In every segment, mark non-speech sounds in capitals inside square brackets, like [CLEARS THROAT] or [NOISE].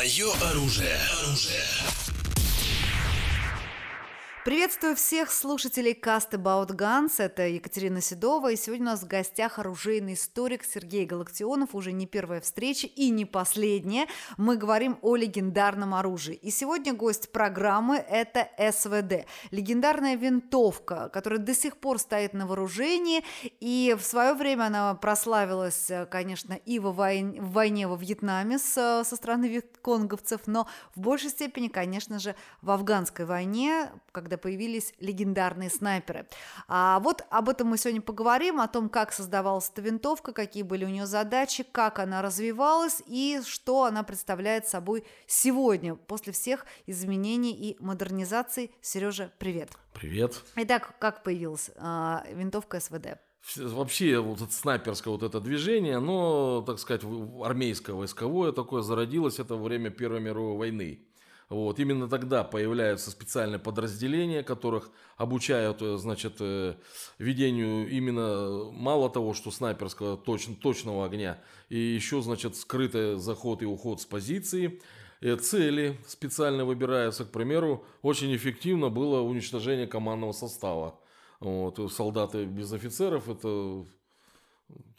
Мое оружие. Оружие. Приветствую всех слушателей Cast About Guns. Это Екатерина Седова. И сегодня у нас в гостях оружейный историк Сергей Галактионов. Уже не первая встреча и не последняя. Мы говорим о легендарном оружии. И сегодня гость программы – это СВД. Легендарная винтовка, которая до сих пор стоит на вооружении. И в свое время она прославилась, конечно, и во войне, в войне во Вьетнаме с, со стороны вьетконговцев, но в большей степени, конечно же, в афганской войне, когда когда появились легендарные снайперы. А вот об этом мы сегодня поговорим, о том, как создавалась эта винтовка, какие были у нее задачи, как она развивалась и что она представляет собой сегодня, после всех изменений и модернизаций. Сережа, привет. Привет. Итак, как появилась э, винтовка СВД? Вообще вот это снайперское вот это движение, оно, так сказать, армейское, войсковое такое зародилось это во время Первой мировой войны. Вот, именно тогда появляются специальные подразделения, которых обучают, э, значит, э, ведению именно мало того, что снайперского точ, точного огня, и еще, значит, скрытый заход и уход с позиции. Цели специально выбираются, к примеру, очень эффективно было уничтожение командного состава. Вот, солдаты без офицеров – это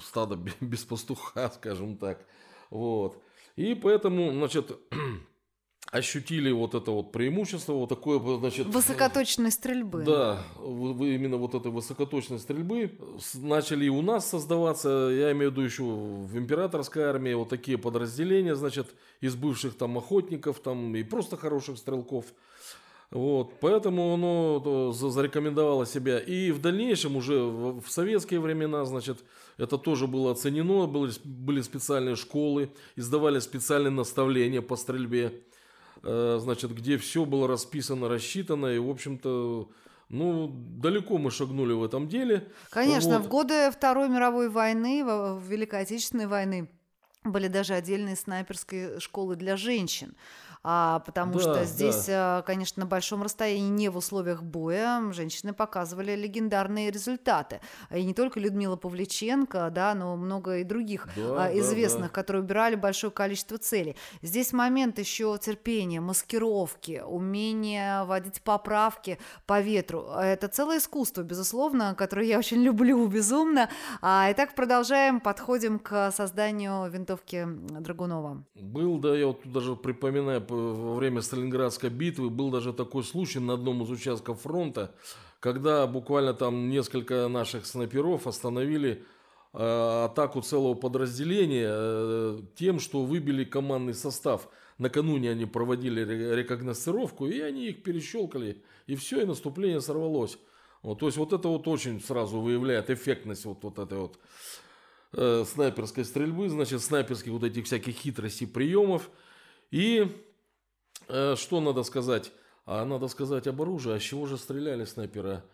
стадо [LAUGHS] без пастуха, скажем так. Вот. И поэтому, значит, [CLEARS THROAT] ощутили вот это вот преимущество, вот такое, значит... Высокоточной стрельбы. Да, именно вот этой высокоточной стрельбы начали и у нас создаваться, я имею в виду еще в императорской армии, вот такие подразделения, значит, из бывших там охотников, там и просто хороших стрелков. Вот, поэтому оно зарекомендовало себя. И в дальнейшем уже в советские времена, значит, это тоже было оценено, были, были специальные школы, издавали специальные наставления по стрельбе. Э, значит, где все было расписано, рассчитано, и, в общем-то, ну, далеко мы шагнули в этом деле. Конечно, вот. в годы Второй мировой войны, Великой Отечественной войны, были даже отдельные снайперские школы для женщин а, потому да, что здесь, да. конечно, на большом расстоянии, не в условиях боя, женщины показывали легендарные результаты. И не только Людмила Павличенко, да, но много и других да, а, известных, да, да. которые убирали большое количество целей. Здесь момент еще терпения, маскировки, умения водить поправки по ветру. Это целое искусство, безусловно, которое я очень [LAUGHS] люблю безумно. А, итак, продолжаем, подходим к созданию винтовки Драгунова. Был, да, я вот даже припоминаю во время Сталинградской битвы был даже такой случай на одном из участков фронта, когда буквально там несколько наших снайперов остановили э, атаку целого подразделения э, тем, что выбили командный состав. Накануне они проводили рекогносцировку, и они их перещелкали, и все, и наступление сорвалось. Вот, то есть вот это вот очень сразу выявляет эффектность вот, вот этой вот э, снайперской стрельбы, значит, снайперских вот этих всяких хитростей, приемов. И что надо сказать? А надо сказать об оружии. А с чего же стреляли снайпера?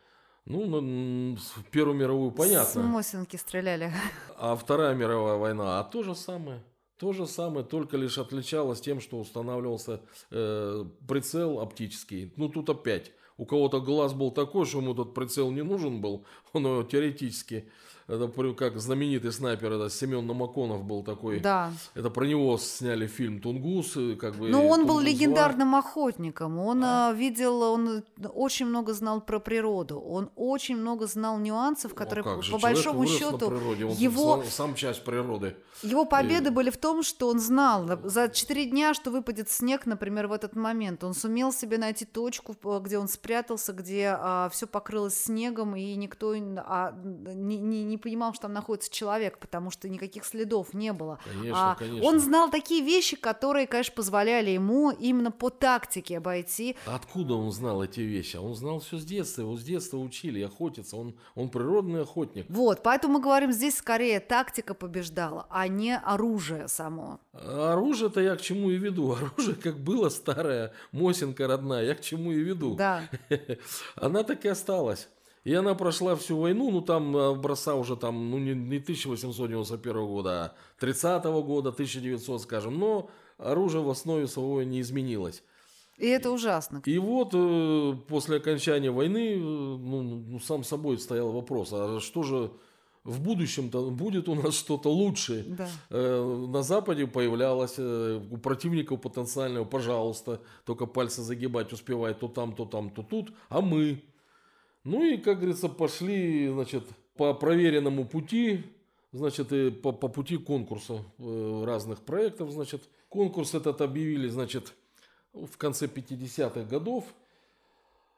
Ну, на, в Первую мировую понятно. С Мосинки стреляли. [LAUGHS] А Вторая мировая война, а то же самое. То же самое, только лишь отличалось тем, что устанавливался э, прицел оптический. Ну, тут опять. У кого-то глаз был такой, что ему этот прицел не нужен был. [LAUGHS] Он его теоретически это как знаменитый снайпер, это Семен Намаконов был такой. Да. Это про него сняли фильм «Тунгус». Как бы, Но он Тунгус был легендарным охотником. Он а? видел, он очень много знал про природу. Он очень много знал нюансов, которые, ну, по большому счету, его... Сам часть природы. Его победы и... были в том, что он знал за 4 дня, что выпадет снег, например, в этот момент. Он сумел себе найти точку, где он спрятался, где а, все покрылось снегом, и никто а, не, не, не понимал, что там находится человек, потому что никаких следов не было. Конечно, а конечно. Он знал такие вещи, которые, конечно, позволяли ему именно по тактике обойти. Откуда он знал эти вещи? Он знал все с детства, его с детства учили охотиться, он, он природный охотник. Вот, поэтому мы говорим, здесь скорее тактика побеждала, а не оружие само. Оружие-то я к чему и веду. [LAUGHS] Оружие как было старое, Мосинка родная, я к чему и веду. Да. [LAUGHS] Она так и осталась. И она прошла всю войну, ну там образца уже там, ну не, не 1891 года, а 30 -го года, 1900, скажем, но оружие в основе своего не изменилось. И это ужасно. И вот э, после окончания войны, э, ну, ну, сам собой стоял вопрос, а что же в будущем-то будет у нас что-то лучше. Да. Э, на Западе появлялось э, у противников потенциального, пожалуйста, только пальцы загибать успевает то там, то там, то тут, а мы. Ну и, как говорится, пошли, значит, по проверенному пути, значит, и по, по пути конкурса э, разных проектов, значит. Конкурс этот объявили, значит, в конце 50-х годов.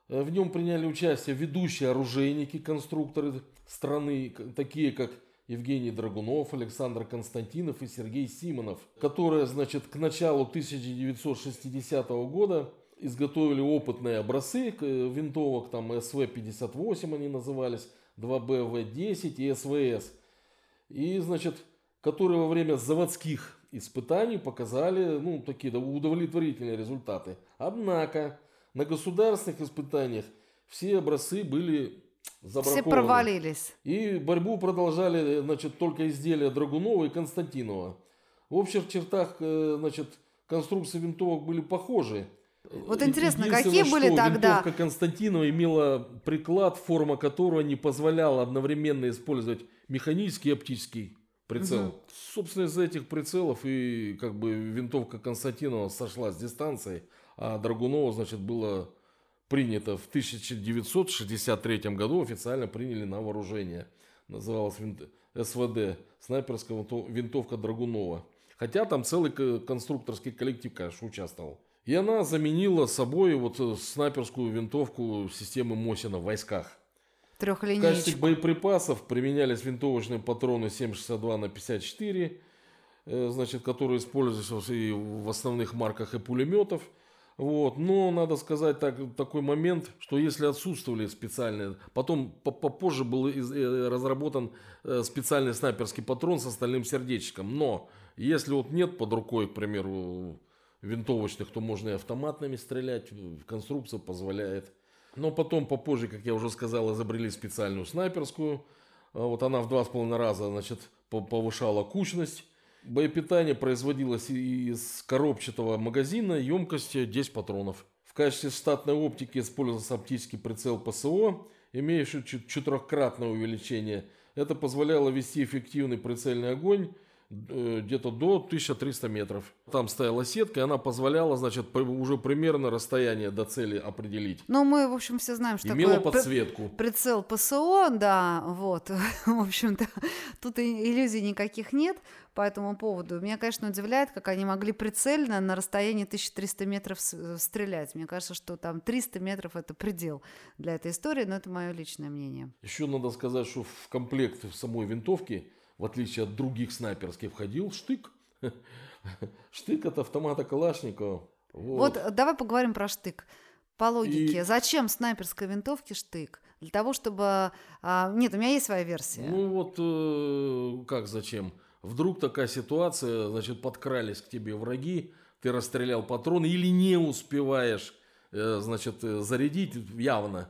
Э, в нем приняли участие ведущие оружейники, конструкторы страны, такие как Евгений Драгунов, Александр Константинов и Сергей Симонов, которые, значит, к началу 1960 года изготовили опытные образцы э, винтовок, там СВ-58 они назывались, 2БВ-10 и СВС. И, значит, которые во время заводских испытаний показали, ну, такие удовлетворительные результаты. Однако, на государственных испытаниях все образцы были забракованы. Все провалились. И борьбу продолжали, значит, только изделия Драгунова и Константинова. В общих чертах, э, значит, конструкции винтовок были похожи. Вот интересно, какие были что тогда? Винтовка Константинова имела приклад, форма которого не позволяла одновременно использовать механический и оптический прицел. Угу. Собственно, из этих прицелов и как бы винтовка Константинова сошла с дистанции, а Драгунова, значит, было принято в 1963 году, официально приняли на вооружение. Называлась СВД, снайперская винтовка Драгунова. Хотя там целый конструкторский коллектив, конечно, участвовал. И она заменила собой вот э, снайперскую винтовку системы Мосина в войсках. В качестве боеприпасов применялись винтовочные патроны 7,62 на 54, э, значит, которые используются и в основных марках и пулеметов – вот. Но надо сказать так, такой момент, что если отсутствовали специальные, потом попозже был э, разработан специальный снайперский патрон с остальным сердечком. Но если вот нет под рукой, к примеру, винтовочных, то можно и автоматными стрелять, конструкция позволяет. Но потом попозже, как я уже сказал, изобрели специальную снайперскую. А вот она в два с половиной раза значит, повышала кучность Боепитание производилось из коробчатого магазина емкостью 10 патронов. В качестве штатной оптики использовался оптический прицел ПСО, имеющий четырехкратное увеличение. Это позволяло вести эффективный прицельный огонь где-то до 1300 метров. Там стояла сетка, и она позволяла, значит, уже примерно расстояние до цели определить. Ну, мы, в общем, все знаем, что Имела такое подсветку. прицел ПСО, да, вот. [LAUGHS] в общем-то, тут иллюзий никаких нет по этому поводу. Меня, конечно, удивляет, как они могли прицельно на расстоянии 1300 метров стрелять. Мне кажется, что там 300 метров – это предел для этой истории, но это мое личное мнение. Еще надо сказать, что в комплект самой винтовки – в отличие от других снайперских, входил штык. [LAUGHS] Штык от автомата Калашникова. Вот. вот давай поговорим про штык. По логике, и... зачем снайперской винтовке штык? Для того, чтобы... А, нет, у меня есть своя версия. Ну вот, э, как зачем? Вдруг такая ситуация, значит, подкрались к тебе враги, ты расстрелял патроны или не успеваешь, э, значит, э, зарядить явно.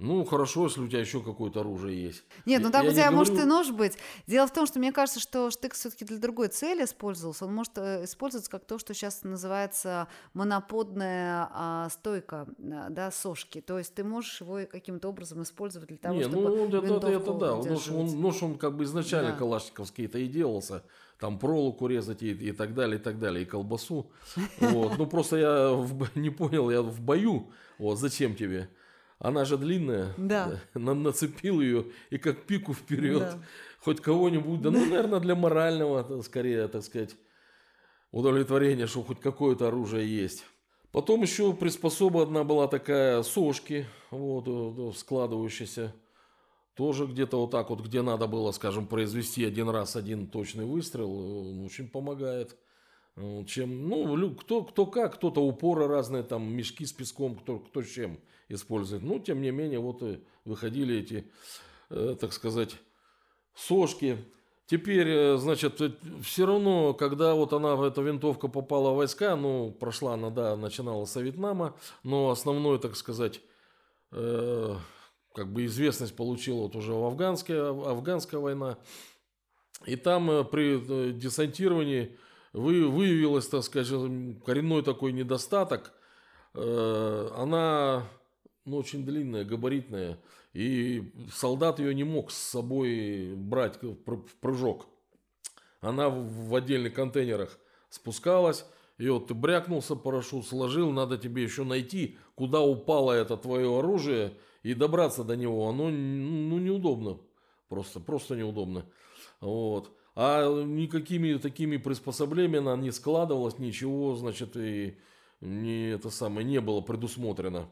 Ну, хорошо, если у тебя еще какое-то оружие есть. Нет, ну там я у тебя может говорю... и нож быть. Дело в том, что мне кажется, что штык все-таки для другой цели использовался. Он может э, использоваться как то, что сейчас называется моноподная а, стойка, э, да, сошки. То есть ты можешь его каким-то образом использовать для того, Не, чтобы ну, это, это, это да. Нож он, нож, он как бы изначально да. калашниковский это и делался. Там проволоку резать и, и так далее, и так далее, и колбасу. [LAUGHS] Вот. Ну, просто я в, не понял, я в бою, вот, зачем тебе? Она же длинная. Да. На, нацепил ее и как пику вперед. Да. Хоть кого-нибудь. Да, ну, наверное, для морального, скорее, так сказать, удовлетворения, что хоть какое-то оружие есть. Потом еще приспособа одна была такая, сошки, вот, э, складывающиеся. Тоже где-то вот так вот, где надо было, скажем, произвести один раз один точный выстрел, э, очень помогает. Чем, ну, кто, кто как, кто-то упоры разные, там, мешки с песком, кто, кто чем использует. Но, тем не менее, вот и выходили эти, э, так сказать, сошки. Теперь, э, значит, э, все равно, когда вот она, эта винтовка попала в войска, ну, прошла она, да, начинала с Вьетнама, но основной, так сказать, э, как бы известность получила вот уже в афганская, афганская война. И там при десантировании вы, выявилось, так сказать, коренной такой недостаток. Она ну, очень длинная, габаритная. И солдат ее не мог с собой брать в прыжок. Она в отдельных контейнерах спускалась, и вот ты брякнулся, парашют сложил, надо тебе еще найти, куда упало это твое оружие, и добраться до него. Оно ну, неудобно. Просто, просто неудобно. Вот. А никакими такими приспособлениями она не складывалась, ничего, значит, и не, это самое, не было предусмотрено.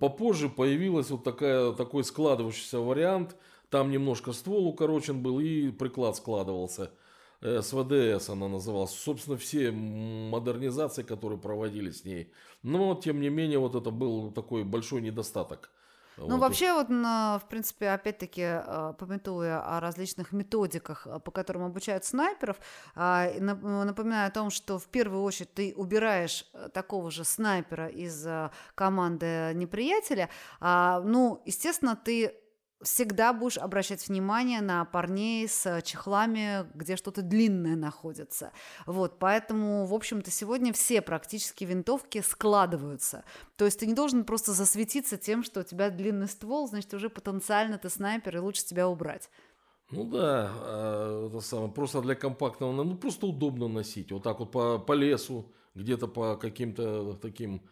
Попозже появился вот такая, такой складывающийся вариант. Там немножко ствол укорочен был и приклад складывался. СВДС она называлась. Собственно, все модернизации, которые проводились с ней. Но, тем не менее, вот это был такой большой недостаток. Ну, вот вообще, вот, в принципе, опять-таки, а, пометуя о различных методиках, а, по которым обучают снайперов, а, напоминаю о том, что в первую очередь ты убираешь э, такого же снайпера из команды неприятеля, ну, естественно, ты всегда будешь обращать внимание на парней с чехлами, где что-то длинное находится. Вот, поэтому, в общем-то, сегодня все практически винтовки складываются. То есть ты не должен просто засветиться тем, что у тебя длинный ствол, значит, уже потенциально ты снайпер, и лучше тебя убрать. Ну да, это самое, просто для компактного, ну просто удобно носить. Вот так вот по, по лесу, где-то по каким-то таким...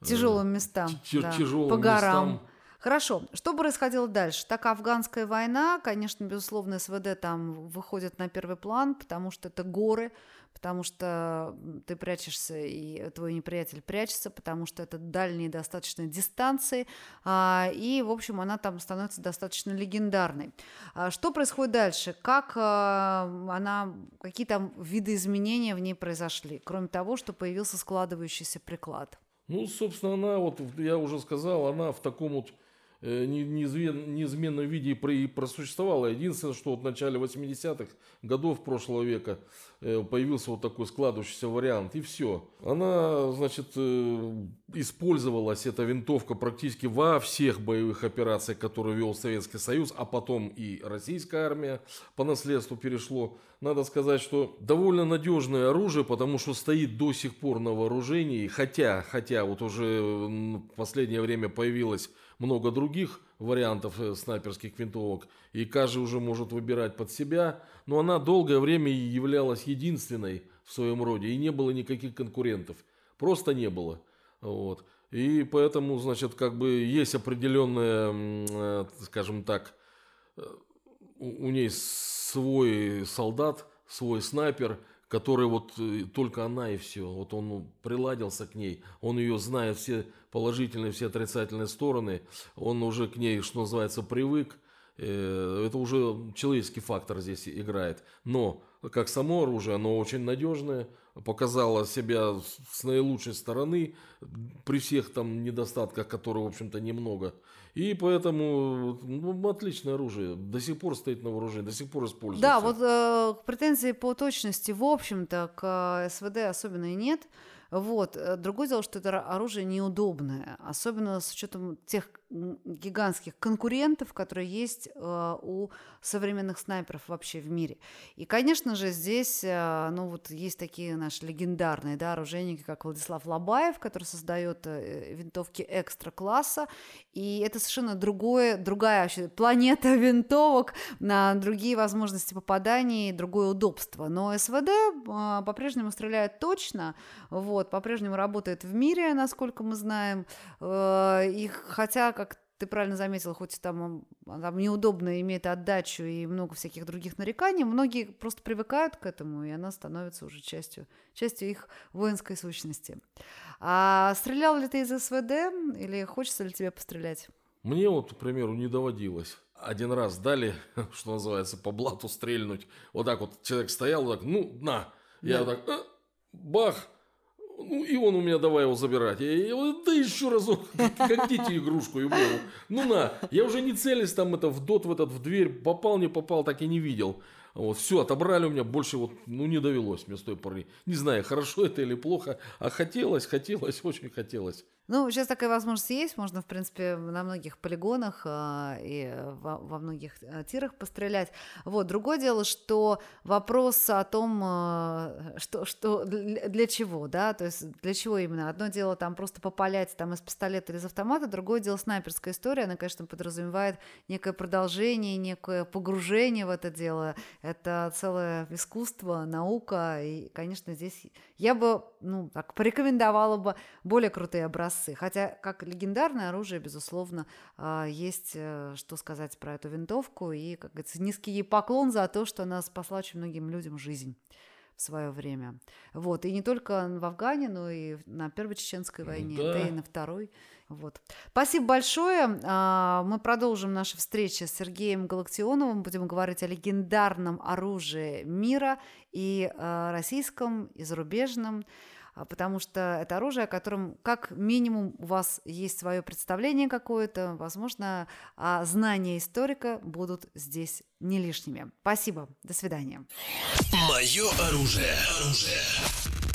Э, тяжелым местам. Да. Тяжелым по горам. Местам Хорошо, что происходило дальше? Так афганская война, конечно, безусловно, СВД там выходит на первый план, потому что это горы, потому что ты прячешься, и твой неприятель прячется, потому что это дальние достаточно дистанции, а, и, в общем, она там становится достаточно легендарной. А что происходит дальше? Как а, она, какие там виды изменения в ней произошли, кроме того, что появился складывающийся приклад? Ну, собственно, она, вот я уже сказал, она в таком вот неизменном виде и просуществовала. Единственное, что вот в начале 80-х годов прошлого века э, появился вот такой складывающийся вариант, и все. Она, значит, э, использовалась, эта винтовка, практически во всех боевых операциях, которые вел Советский Союз, а потом и российская армия по наследству перешло. Надо сказать, что довольно надежное оружие, потому что стоит до сих пор на вооружении, хотя, хотя вот уже в последнее время появилась много других вариантов э, снайперских винтовок, и каждый уже может выбирать под себя, но она долгое время являлась единственной в своем роде, и не было никаких конкурентов. Просто не было. Вот. И поэтому, значит, как бы есть определенная, э, скажем так, э, у ней свой солдат, свой снайпер, который вот только она и все. Вот он приладился к ней, он ее знает все положительные, все отрицательные стороны, он уже к ней, что называется, привык. Э, это уже человеческий фактор здесь играет. Но как само оружие, оно очень надежное, показало себя с наилучшей стороны при всех там недостатках, которые, в общем-то, немного. И поэтому ну, отличное оружие. До сих пор стоит на вооружении, до сих пор используется. Да, вот э, претензий по точности, в общем-то, к э, СВД особенно и нет. Вот. Э, другое дело, что это оружие неудобное, особенно с учетом тех гигантских конкурентов, которые есть э, у современных снайперов вообще в мире. И, конечно же, здесь, э, ну вот есть такие наши легендарные, да, оружейники, как Владислав Лобаев, который создает винтовки экстра-класса, и это совершенно другое, другая вообще планета винтовок, на другие возможности попаданий, другое удобство. Но СВД по-прежнему стреляет точно, вот, по-прежнему работает в мире, насколько мы знаем, э, и хотя как ты правильно заметил, хоть там, там неудобно имеет отдачу и много всяких других нареканий, многие просто привыкают к этому, и она становится уже частью, частью их воинской сущности. А стрелял ли ты из СВД или хочется ли тебе пострелять? Мне вот, к примеру, не доводилось. Один раз дали, [LAUGHS] что называется, по блату стрельнуть. Вот так вот человек стоял, вот так, ну, на. Я да. вот так, э, бах, ну, и он у меня давай его забирать. Я, я, да еще разок, [LAUGHS] как дети игрушку ему. Ну на, я уже не целясь там это в дот в этот, в дверь, попал, не попал, так и не видел. Вот, все, отобрали у меня, больше вот, ну, не довелось мне с той поры. Не знаю, хорошо это или плохо, а хотелось, хотелось, [LAUGHS] очень хотелось. Ну, сейчас такая возможность есть, можно, в принципе, на многих полигонах э, и во, во многих э, тирах пострелять. Вот, другое дело, что вопрос о том, э, что, что для, для чего, да, то есть для чего именно. Одно дело там просто попалять там из пистолета или из автомата, другое дело снайперская история, она, конечно, подразумевает некое продолжение, некое погружение в это дело. Это целое искусство, наука, и, конечно, здесь я бы, ну, так, порекомендовала бы более крутые образцы образцы. Хотя, как легендарное оружие, безусловно, а, есть э, что сказать про эту винтовку. И, как говорится, низкий ей поклон за то, что она спасла очень многим людям жизнь в свое время. Вот. И не только в Афгане, но и на Первой Чеченской войне, да, да и на Второй. Вот. Спасибо большое. А, мы продолжим наши встречи с Сергеем Галактионовым. Будем говорить о легендарном оружии мира и а, российском, и зарубежном. А, потому что это оружие, о котором как минимум у вас есть свое представление какое-то, возможно, а знания историка будут здесь не лишними. Спасибо, до свидания. Мое оружие. оружие.